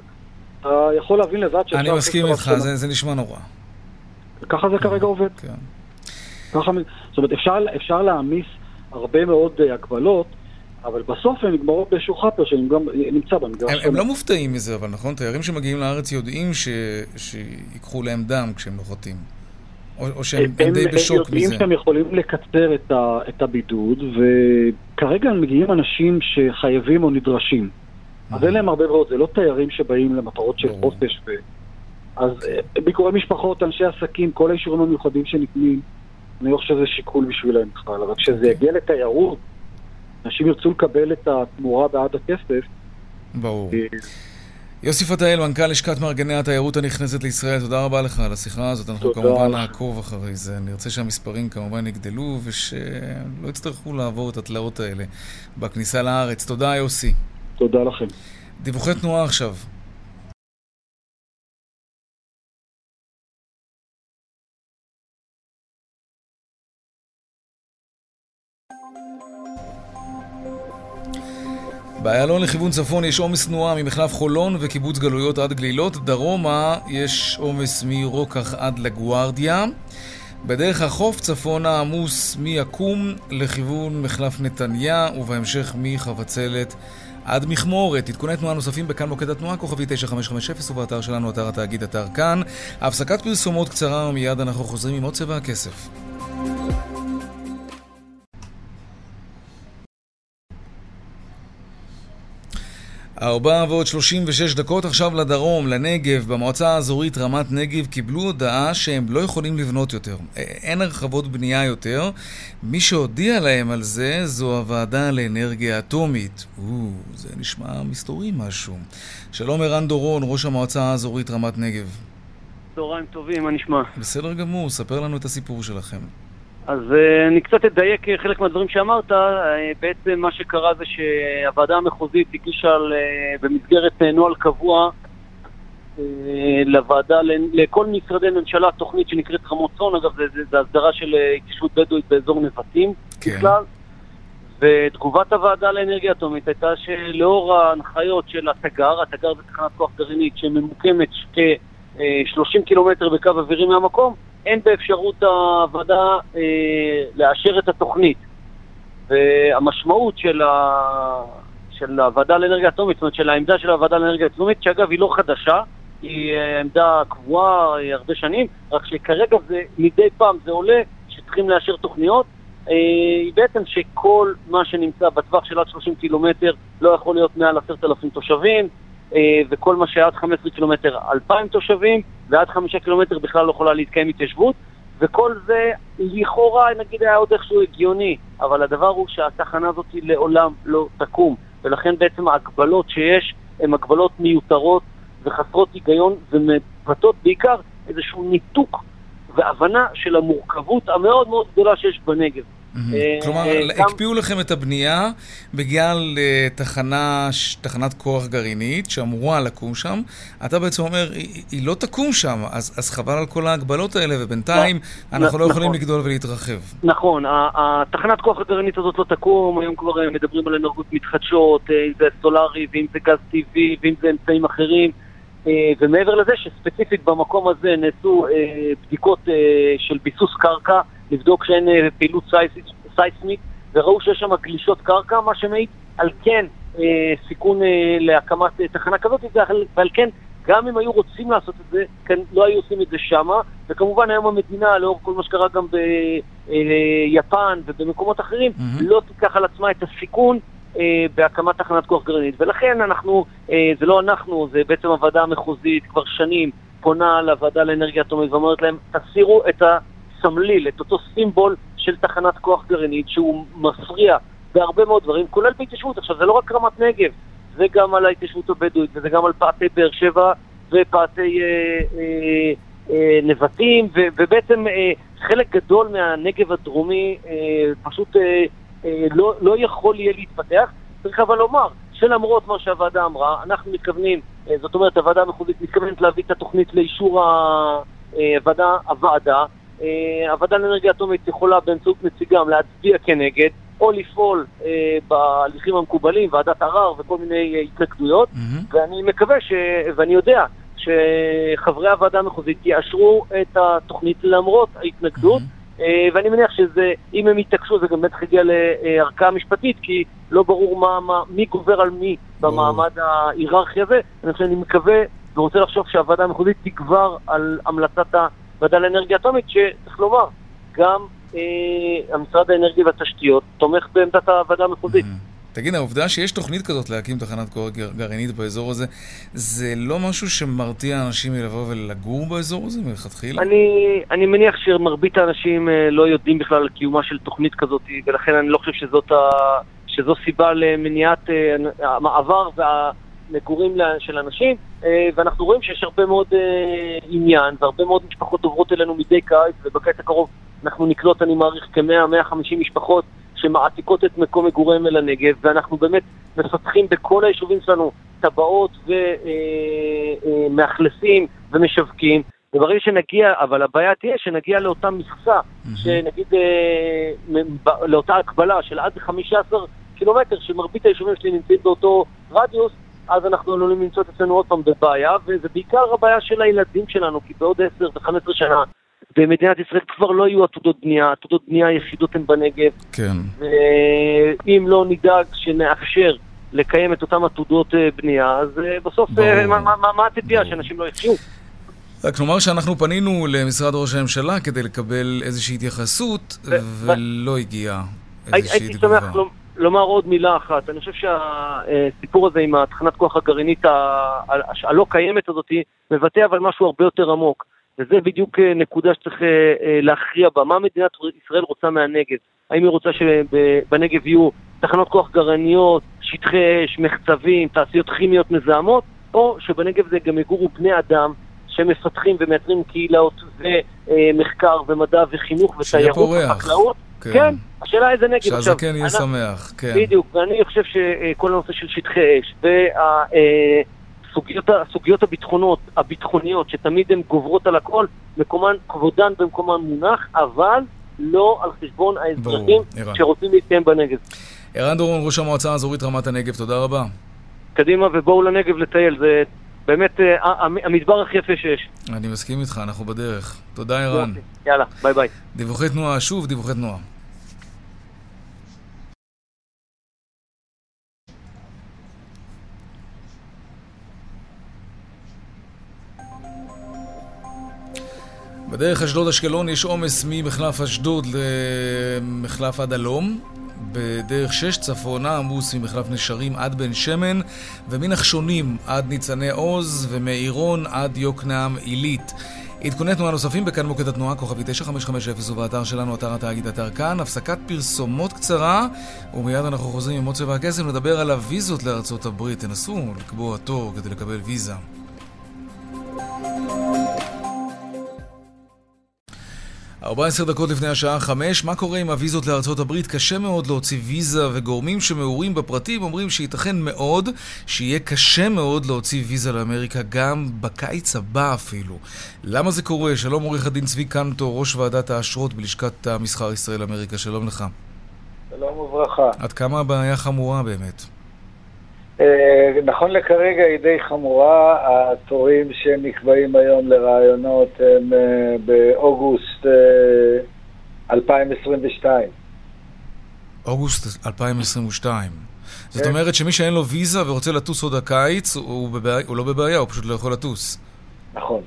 אתה יכול להבין לבד שאפשר... אני מסכים איתך, זה, זה נשמע נורא. ככה זה כרגע עובד. כן. ככה, זאת אומרת, אפשר, אפשר להעמיס הרבה מאוד uh, הגבלות, אבל בסוף הן נגמרות באיזשהו חאפר שנמצא במגרש. הם, הם לא מופתעים מזה, אבל נכון? תיירים שמגיעים לארץ יודעים ש... שיקחו להם דם כשהם נוחתים. או, או שהם הם, די בשוק מזה. הם יודעים שהם יכולים לקצר את, ה, את הבידוד, וכרגע מגיעים אנשים שחייבים או נדרשים. אז אין להם הרבה בריאות, זה לא תיירים שבאים למטרות של חופש. ו... אז אה, ביקורי משפחות, אנשי עסקים, כל האישורים המיוחדים שניתנים, אני לא חושב שזה שיקול בשבילם בכלל, אבל כשזה אוקיי. יגיע לתיירות, אנשים ירצו לקבל את התמורה בעד הכסף. ברור. יוסי פתאל, מנכ"ל לשכת מארגני התיירות הנכנסת לישראל, תודה רבה לך על השיחה הזאת. אנחנו כמובן נעקוב אחרי זה. נרצה שהמספרים כמובן יגדלו ושלא יצטרכו לעבור את התלאות האלה בכניסה לארץ. תודה, יוסי. תודה לכם. דיווחי תנועה עכשיו. באיילון לכיוון צפון יש עומס תנועה ממחלף חולון וקיבוץ גלויות עד גלילות. דרומה יש עומס מרוקח עד לגוארדיה. בדרך החוף צפונה עמוס מיקום לכיוון מחלף נתניה ובהמשך מחבצלת עד מכמורת. עדכוני תנועה נוספים בכאן מוקד התנועה, כוכבי 9550 ובאתר שלנו, אתר התאגיד, אתר כאן. הפסקת פרסומות קצרה ומיד אנחנו חוזרים עם עוד צבע הכסף. ארבע ועוד שלושים ושש דקות עכשיו לדרום, לנגב. במועצה האזורית רמת נגב קיבלו הודעה שהם לא יכולים לבנות יותר. אין הרחבות בנייה יותר. מי שהודיע להם על זה זו הוועדה לאנרגיה אטומית. או, זה נשמע מסתורי משהו. שלום ערן דורון, ראש המועצה האזורית רמת נגב. צהריים טובים, מה נשמע? בסדר גמור, ספר לנו את הסיפור שלכם. אז uh, אני קצת אדייק אה, חלק מהדברים שאמרת. Uh, בעצם מה שקרה זה שהוועדה המחוזית הגישה במסגרת נוהל קבוע לוועדה, לכל משרדי ממשלה, תוכנית שנקראת רמות צאן, אגב, זה, זה, זה הסדרה של התיישבות בדואית באזור נבטים כן. בכלל. ותגובת הוועדה לאנרגיה אטומית הייתה שלאור ההנחיות של התגר, התגר זה תחנת כוח גרעינית שממוקמת כ-30 קילומטר בקו אווירי מהמקום, אין באפשרות הוועדה אה, לאשר את התוכנית. והמשמעות של, ה... של הוועדה לאנרגיה אטומית, זאת אומרת של העמדה של הוועדה לאנרגיה אטומית, שאגב היא לא חדשה, היא אה, עמדה קבועה הרבה שנים, רק שכרגע זה, מדי פעם זה עולה שצריכים לאשר תוכניות, אה, היא בעצם שכל מה שנמצא בטווח של עד 30 קילומטר לא יכול להיות מעל 10,000 תושבים, אה, וכל מה שעד 15 קילומטר 2,000 תושבים, ועד 5 קילומטר בכלל לא יכולה להתקיים התיישבות, וכל זה לכאורה נגיד היה עוד איכשהו הגיוני, אבל הדבר הוא שהתחנה הזאת לעולם לא תקום, ולכן בעצם ההגבלות שיש הן הגבלות מיותרות וחסרות היגיון ומבטאות בעיקר איזשהו ניתוק והבנה של המורכבות המאוד מאוד גדולה שיש בנגב. אה, כלומר, אה, הקפיאו לכם את הבנייה בגלל אה, תחנת כוח גרעינית שאמורה לקום שם. אתה בעצם אומר, היא לא תקום שם, אז חבל על כל ההגבלות האלה, ובינתיים אנחנו לא יכולים נכון. לגדול ולהתרחב. נכון, התחנת כוח הגרעינית הזאת לא תקום, היום כבר מדברים על אנרגיות מתחדשות, אם זה סולארי, ואם זה גז טבעי, ואם זה אמצעים אחרים. ומעבר לזה שספציפית במקום הזה נעשו בדיקות של ביסוס קרקע, לבדוק שאין אה, פעילות סייסמית, וראו שיש שם גלישות קרקע, מה שמעיד על כן אה, סיכון אה, להקמת תחנה כזאת, ועל כן גם אם היו רוצים לעשות את זה, כן, לא היו עושים את זה שמה, וכמובן היום המדינה, לאור כל מה שקרה גם ביפן ובמקומות אחרים, mm-hmm. לא תיקח על עצמה את הסיכון אה, בהקמת תחנת כוח גרעינית. ולכן אנחנו, אה, זה לא אנחנו, זה בעצם הוועדה המחוזית כבר שנים פונה לוועדה לאנרגיה אטומית ואומרת להם, תסירו את ה... סמליל, את אותו סימבול של תחנת כוח גרעינית שהוא מפריע בהרבה מאוד דברים, כולל בהתיישבות. עכשיו, זה לא רק רמת נגב, זה גם על ההתיישבות הבדואית, וזה גם על פאתי באר שבע ופאתי אה, אה, אה, נבטים, ו, ובעצם אה, חלק גדול מהנגב הדרומי אה, פשוט אה, אה, לא, לא יכול יהיה להתפתח. צריך אבל לומר שלמרות מה שהוועדה אמרה, אנחנו מתכוונים, אה, זאת אומרת, הוועדה המחוזית מתכוונת להביא את התוכנית לאישור הוועדה, אה, הוועדה אה, הוועדה לאנרגיה אטומית יכולה באמצעות נציגם להצביע כנגד, או לפעול אה, בהליכים המקובלים, ועדת ערר וכל מיני אה, התנגדויות, mm-hmm. ואני מקווה, ש... ואני יודע, שחברי הוועדה המחוזית יאשרו את התוכנית למרות ההתנגדות. Mm-hmm. ואני מניח שזה, אם הם יתעקשו, זה גם בטח יגיע לערכאה משפטית, כי לא ברור מה, מה, מי גובר על מי במעמד ההיררכי הזה. אני מקווה ורוצה לחשוב שהוועדה המחוזית תגבר על המלצת ועדה לאנרגיה אטומית, שצריך לומר, גם אה, המשרד האנרגיה והתשתיות תומך בעמדת הוועדה המחוזית. Mm-hmm. תגיד, העובדה שיש תוכנית כזאת להקים תחנת כוח גרעינית באזור הזה, זה לא משהו שמרתיע אנשים מלבוא ולגור באזור הזה מלכתחילה? אני, אני מניח שמרבית האנשים אה, לא יודעים בכלל על קיומה של תוכנית כזאת, ולכן אני לא חושב שזאת ה, שזו סיבה למניעת אה, המעבר וה... מגורים של אנשים, אה, ואנחנו רואים שיש הרבה מאוד אה, עניין, והרבה מאוד משפחות עוברות אלינו מדי קיץ, ובקיץ הקרוב אנחנו נקלוט, אני מעריך, כ-100-150 משפחות שמעתיקות את מקום מגוריהם אל הנגב, ואנחנו באמת מפתחים בכל היישובים שלנו טבעות ומאכלסים אה, ומשווקים. וברגע שנגיע, אבל הבעיה תהיה שנגיע לאותה מכסה. שנגיד לאותה הקבלה של עד 15 קילומטר, שמרבית היישובים שלי נמצאים באותו רדיוס, אז אנחנו עלולים למצוא את עצמנו עוד פעם בבעיה, וזה בעיקר הבעיה של הילדים שלנו, כי בעוד 10 ו-15 שנה במדינת ישראל כבר לא יהיו עתודות בנייה, עתודות בנייה היחידות הן בנגב. כן. ואם לא נדאג שנאפשר לקיים את אותן עתודות אה, בנייה, אז אה, בסוף אה, מה, מה, מה הציפייה, שאנשים לא יחיו? רק נאמר שאנחנו פנינו למשרד ראש הממשלה כדי לקבל איזושהי התייחסות, ולא הגיעה איזושהי תגובה. הייתי שמח לומר עוד מילה אחת. אני חושב שהסיפור הזה עם התחנת כוח הגרעינית הלא קיימת הזאת מבטא אבל משהו הרבה יותר עמוק. וזה בדיוק אה, נקודה שצריך אה, אה, להכריע בה. מה מדינת ישראל רוצה מהנגב? האם היא רוצה שבנגב יהיו תחנות כוח גרעיניות, שטחי אש, מחצבים, תעשיות כימיות מזהמות, או שבנגב זה גם יגורו בני אדם שמפתחים ומייצרים קהילות ומחקר ומדע וחינוך ותיירות וחקלאות. כן. כן, השאלה איזה נגב. שהזקן יהיה שמח, כן. בדיוק, ואני חושב שכל הנושא של שטחי אש והסוגיות הביטחונות, הביטחוניות, שתמיד הן גוברות על הכל, מקומן, כבודן במקומן מונח, אבל לא על חשבון האזרחים שרוצים להתקיים בנגב. ערן דורון, ראש המועצה האזורית רמת הנגב, תודה רבה. קדימה ובואו לנגב לטייל, זה באמת אה, המדבר הכי יפה שיש. אני מסכים איתך, אנחנו בדרך. תודה ערן. יאללה, ביי ביי. דיווחי תנועה, שוב דיווחי תנועה. בדרך אשדוד-אשקלון יש עומס ממחלף אשדוד למחלף עד הלום. בדרך 6 צפונה עמוס ממחלף נשרים עד בן שמן ומנחשונים עד ניצני עוז ומעירון עד יוקנעם עילית. עדכוני תנועה נוספים בכאן מוקד התנועה, כוכבי 9550 ובאתר שלנו, אתר התאגיד, אתר כאן. הפסקת פרסומות קצרה, ומיד אנחנו חוזרים עם מוצא והקסם לדבר על הוויזות לארצות הברית. תנסו לקבוע תור כדי לקבל ויזה. 14 דקות לפני השעה 5, מה קורה עם הוויזות לארצות הברית? קשה מאוד להוציא ויזה, וגורמים שמעורים בפרטים אומרים שייתכן מאוד שיהיה קשה מאוד להוציא ויזה לאמריקה גם בקיץ הבא אפילו. למה זה קורה? שלום עורך הדין צבי קנטו, ראש ועדת האשרות בלשכת המסחר ישראל אמריקה, שלום לך. שלום וברכה. עד כמה הבעיה חמורה באמת? אה, נכון לכרגע היא די חמורה, התורים שנקבעים היום לרעיונות הם אה, באוגוסט 2022. אה, אוגוסט 2022. זאת כן. אומרת שמי שאין לו ויזה ורוצה לטוס עוד הקיץ, הוא, לא בבעיה, הוא פשוט לא יכול לטוס. נכון.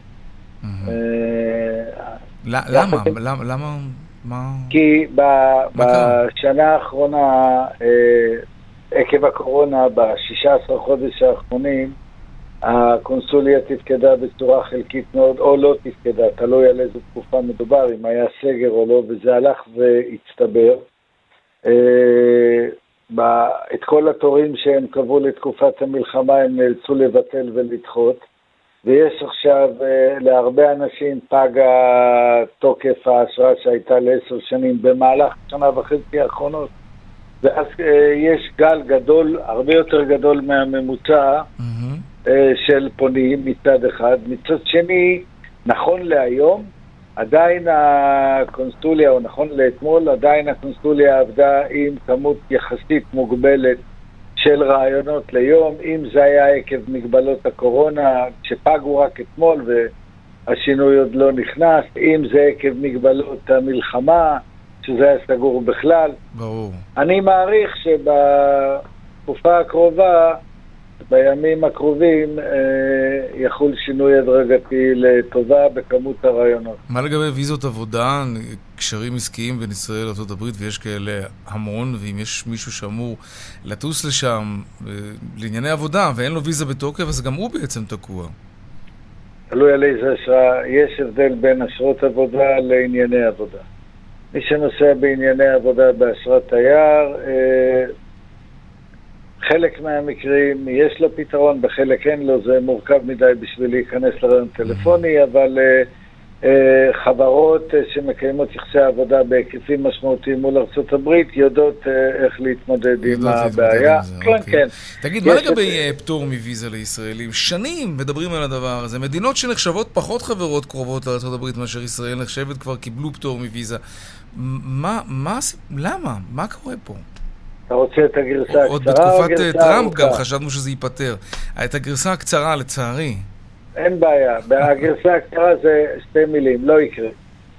למה? למה? מה? כי בשנה האחרונה עקב הקורונה, ב-16 חודש האחרונים, הקונסוליה תפקדה בצורה חלקית מאוד, או לא תפקדה, תלוי על איזו תקופה מדובר, אם היה סגר או לא, וזה הלך והצטבר. אה, את כל התורים שהם קבעו לתקופת המלחמה הם נאלצו לבטל ולדחות, ויש עכשיו, אה, להרבה אנשים פג תוקף האשרה שהייתה לעשר שנים במהלך שנה וחצי האחרונות. ואז אה, יש גל גדול, הרבה יותר גדול מהממוצע mm-hmm. של פונים מצד אחד. מצד שני, נכון להיום, עדיין הקונסטוליה, או נכון לאתמול, עדיין הקונסטוליה עבדה עם כמות יחסית מוגבלת של רעיונות ליום, אם זה היה עקב מגבלות הקורונה, שפגו רק אתמול והשינוי עוד לא נכנס, אם זה עקב מגבלות המלחמה, שזה היה סגור בכלל. ברור. אני מעריך שבתקופה הקרובה, בימים הקרובים, אה, יחול שינוי הדרגתי לטובה בכמות הרעיונות. מה לגבי ויזות עבודה, קשרים עסקיים בין ישראל לארה"ב, ויש כאלה המון, ואם יש מישהו שאמור לטוס לשם אה, לענייני עבודה ואין לו ויזה בתוקף, אז גם הוא בעצם תקוע. תלוי על איזה אשרה, יש הבדל בין אשרות עבודה לענייני עבודה. מי שנוסע בענייני עבודה באשרת תייר, אה, חלק מהמקרים יש לו פתרון, בחלק אין לו, זה מורכב מדי בשביל להיכנס לרעיון טלפוני, אבל אה, אה, חברות שמקיימות יחסי עבודה בהיקפים משמעותיים מול ארה"ב יודעות איך להתמודד עם הבעיה. כן, אוקיי. כן. תגיד, מה לגבי פטור מוויזה לישראלים? שנים מדברים על הדבר הזה. מדינות שנחשבות פחות חברות קרובות לארה"ב מאשר ישראל נחשבת כבר קיבלו פטור מוויזה. מה, מה, למה? מה קורה פה? אתה רוצה את הגרסה הקצרה או עוד בתקופת טראמפ גם חשבנו שזה ייפתר. את הגרסה הקצרה, לצערי. אין בעיה. הגרסה הקצרה זה שתי מילים, לא יקרה.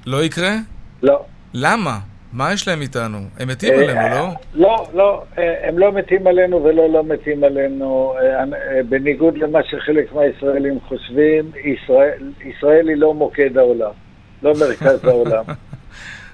לא יקרה? לא. למה? מה יש להם איתנו? הם מתים עלינו, לא? לא, לא. הם לא מתים עלינו ולא לא מתים עלינו. בניגוד למה שחלק מהישראלים חושבים, ישראל היא לא מוקד העולם, לא מרכז *laughs* העולם.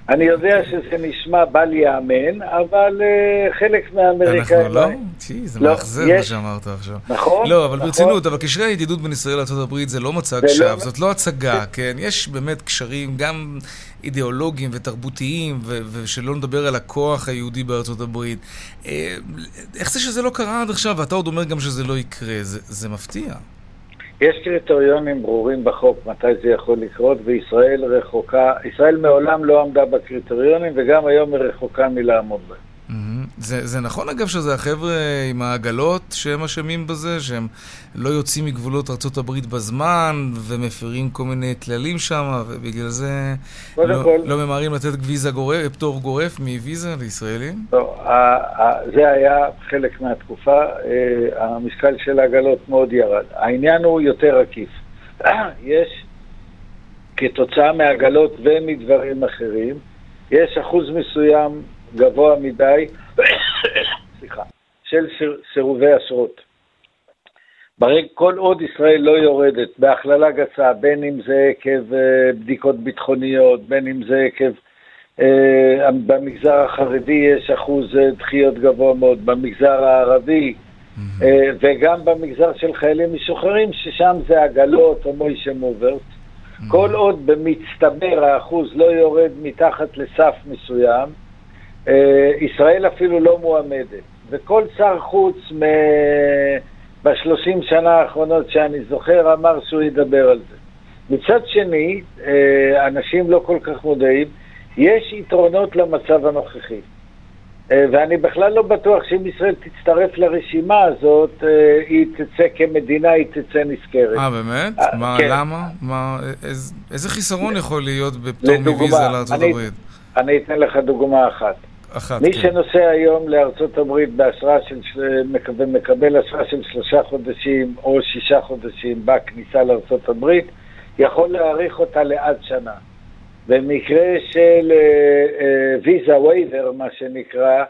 אני יודע שזה נשמע בל ייאמן, אבל uh, חלק מהאמריקאים... אנחנו לא? צ'י, זה לא, מאכזב מה שאמרת עכשיו. נכון, לא, אבל נכון. ברצינות, אבל קשרי הידידות בין ישראל לארה"ב זה לא מצג זה שווא, לא... זאת לא הצגה, כן? יש באמת קשרים גם אידיאולוגיים ותרבותיים, ו- ושלא נדבר על הכוח היהודי בארצות הברית. אה, איך זה שזה לא קרה עד עכשיו, ואתה עוד אומר גם שזה לא יקרה? זה, זה מפתיע. יש קריטריונים ברורים בחוק מתי זה יכול לקרות, וישראל רחוקה, ישראל מעולם לא עמדה בקריטריונים, וגם היום היא רחוקה מלעמוד בהם. זה, זה נכון אגב שזה החבר'ה עם העגלות שהם אשמים בזה, שהם לא יוצאים מגבולות ארה"ב בזמן ומפרים כל מיני כללים שם, ובגלל זה לא, כל... לא ממהרים לתת ויזה גורף, פטור גורף מוויזה לישראלים? לא, זה היה חלק מהתקופה, אה, המשקל של העגלות מאוד ירד. העניין הוא יותר עקיף. *clears throat* יש, כתוצאה מעגלות ומדברים אחרים, יש אחוז מסוים גבוה מדי סליחה, של סירובי אשרות. ברגע, כל עוד ישראל לא יורדת בהכללה גסה, בין אם זה עקב אה, בדיקות ביטחוניות, בין אם זה עקב... אה, במגזר החרדי יש אחוז אה, דחיות גבוה מאוד, במגזר הערבי mm-hmm. וגם במגזר של חיילים משוחררים, ששם זה עגלות או מוישה מוברט. Mm-hmm. כל עוד במצטבר האחוז לא יורד מתחת לסף מסוים, אה, ישראל אפילו לא מועמדת. וכל שר חוץ מ... בשלושים שנה האחרונות שאני זוכר אמר שהוא ידבר על זה. מצד שני, אה, אנשים לא כל כך מודעים, יש יתרונות למצב הנוכחי. אה, ואני בכלל לא בטוח שאם ישראל תצטרף לרשימה הזאת, היא תצא כמדינה, היא תצא נזכרת. אה, באמת? מה, כן. למה? מה, איז, איזה חיסרון יכול להיות בפטור מוויזה לארצות הברית? אני אתן לך דוגמה אחת. אחת, מי כן. שנוסע היום לארצות הברית באשרה של, ומקבל אשרה של שלושה חודשים או שישה חודשים בכניסה לארצות הברית, יכול להאריך אותה לעד שנה. במקרה של ויזה uh, וייבר, מה שנקרא,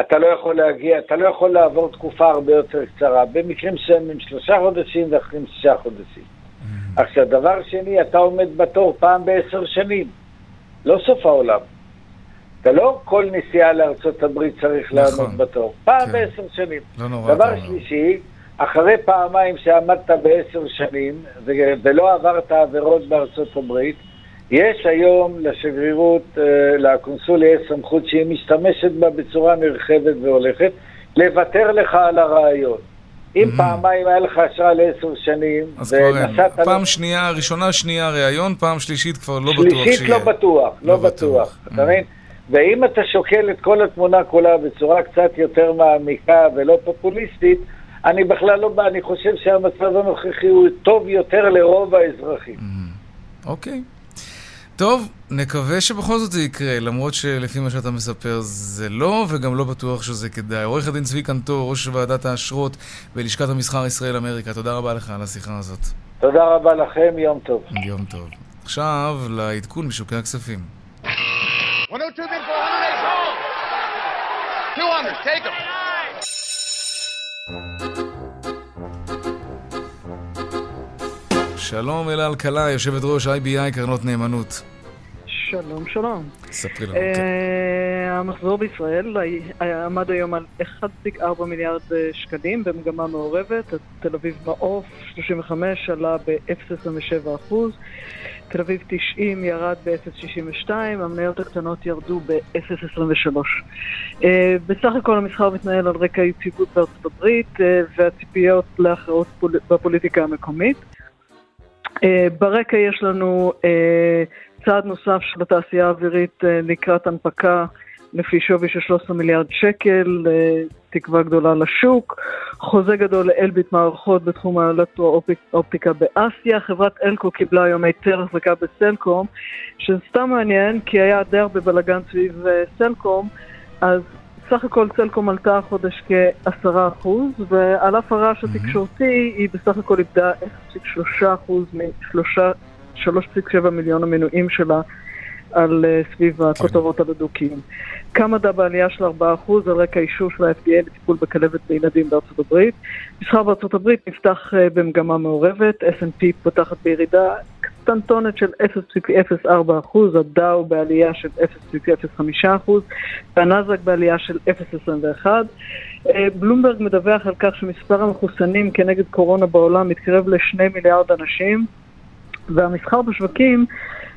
אתה לא יכול להגיע, אתה לא יכול לעבור תקופה הרבה יותר קצרה. במקרים מסוימים שלושה חודשים ואחרים שישה חודשים. Mm-hmm. עכשיו, דבר שני, אתה עומד בתור פעם בעשר שנים. לא סוף העולם. אתה לא כל נסיעה לארצות הברית צריך נכון, לעמוד בתור. פעם כן. בעשר שנים. לא נורא. דבר שלישי, אחרי פעמיים שעמדת בעשר שנים ולא עברת עבירות בארצות הברית, יש היום לשגרירות, אה, לקונסוליה, יש סמכות שהיא משתמשת בה בצורה נרחבת והולכת, לוותר לך על הרעיון. אם mm-hmm. פעמיים היה לך אשרה לעשר שנים, ונסעת... פעם לו... שנייה, ראשונה, שנייה ראיון, פעם שלישית כבר לא בטוח שיהיה. שלישית לא בטוח, לא, לא בטוח. אתה mm-hmm. מבין? ואם אתה שוקל את כל התמונה כולה בצורה קצת יותר מעמיקה ולא פופוליסטית, אני בכלל לא בא, אני חושב שהמצב הנוכחי הוא טוב יותר לרוב האזרחים. Mm-hmm. אוקיי. טוב, נקווה שבכל זאת זה יקרה, למרות שלפי מה שאתה מספר זה לא, וגם לא בטוח שזה כדאי. עורך הדין צבי קנטור, ראש ועדת האשרות בלשכת המסחר ישראל-אמריקה, תודה רבה לך על השיחה הזאת. תודה רבה לכם, יום טוב. יום טוב. עכשיו לעדכון בשוקי הכספים. 102 bid for 100 200, take them. שלום אלה אלקלעי, יושבת ראש IBI קרנות נאמנות. שלום, שלום. ספרי לנו. כן. המחזור בישראל עמד היום על 1.4 מיליארד אה, שקלים במגמה מעורבת. תל אביב מעוף 35 עלה ב-0.27 אחוז. תל אביב 90 ירד ב-0.62, המניות הקטנות ירדו ב-0.23. Uh, בסך הכל המסחר מתנהל על רקע יציבות בארצות הברית uh, והציפיות להכרעות פול... בפוליטיקה המקומית. Uh, ברקע יש לנו צעד נוסף של התעשייה האווירית לקראת הנפקה לפי שווי של 13 מיליארד שקל, תקווה גדולה לשוק. חוזה גדול לאלביט מערכות בתחום האלקטרו-אופטיקה באסיה. חברת אלקו קיבלה היום היתר החזקה בסלקום, שזה סתם מעניין, כי היה די הרבה בלאגן סביב אה, סלקום, אז סך הכל סלקום עלתה החודש כ-10%, ועל אף הרעש התקשורתי, היא בסך הכל איבדה 0.3% מ-3.7 מיליון המנויים שלה על uh, סביב הכותרות על הדו-קיום. קמדה בעלייה של 4% על רקע אישור של ה-FDA לטיפול בכלבת בילדים בארצות הברית. מסחר בארצות הברית נפתח uh, במגמה מעורבת, S&P פותחת בירידה קטנטונת של 0.04%, הדאו בעלייה של 0.05% והנאזק בעלייה של 0.21%. אה, בלומברג מדווח על כך שמספר המחוסנים כנגד קורונה בעולם מתקרב ל-2 מיליארד אנשים והמסחר בשווקים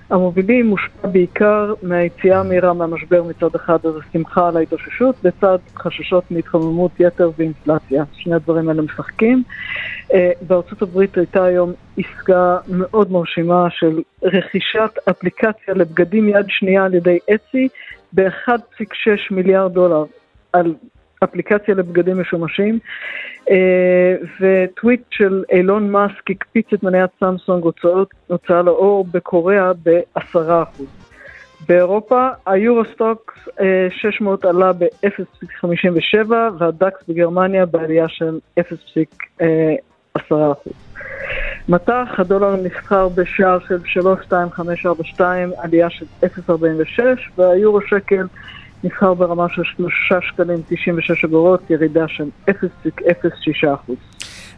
המובילים מושפע בעיקר מהיציאה המהירה מהמשבר מצד אחד, אז השמחה על ההתאוששות, לצד חששות מהתחממות יתר ואינפלציה. שני הדברים האלה משחקים. אה, בארצות הברית הייתה היום עסקה מאוד מרשימה של רכישת אפליקציה לבגדים יד שנייה על ידי Etsy ב-1.6 מיליארד דולר. על אפליקציה לבגדים משומשים, אה, וטוויט של אילון מאסק הקפיץ את מניית סמסונג הוצאה לאור בקוריאה בעשרה אחוז. באירופה היורוסטוקס 600 אה, עלה ב-0.57 והדקס בגרמניה בעלייה של 0.10%. מטח הדולר נסחר בשער של 32542, עלייה של 0.46 והיורו שקל נסחר ברמה של 3 שקלים 96 אגורות, ירידה של 0.06%.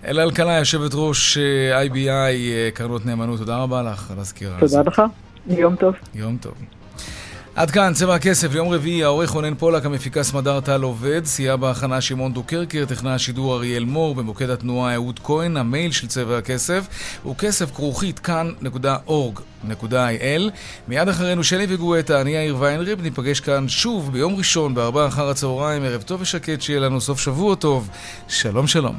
אלה אלקלעי, יושבת ראש אה, IBI, אה, קרנות נאמנות, תודה רבה לך על הסקירה הזאת. תודה לך, יום טוב. יום טוב. עד כאן צבע הכסף. ליום רביעי, העורך רונן פולק, המפיקה סמדר טל עובד, סייע בהכנה שמעון דוקרקר, טכנאי השידור אריאל מור, במוקד התנועה אהוד כהן, המייל של צבע הכסף הוא כסף כרוכית כאן.org.il מיד אחרינו שלי וגואטה, אני יאיר ויינריב, ניפגש כאן שוב ביום ראשון בארבעה אחר הצהריים, ערב טוב ושקט, שיהיה לנו סוף שבוע טוב. שלום שלום.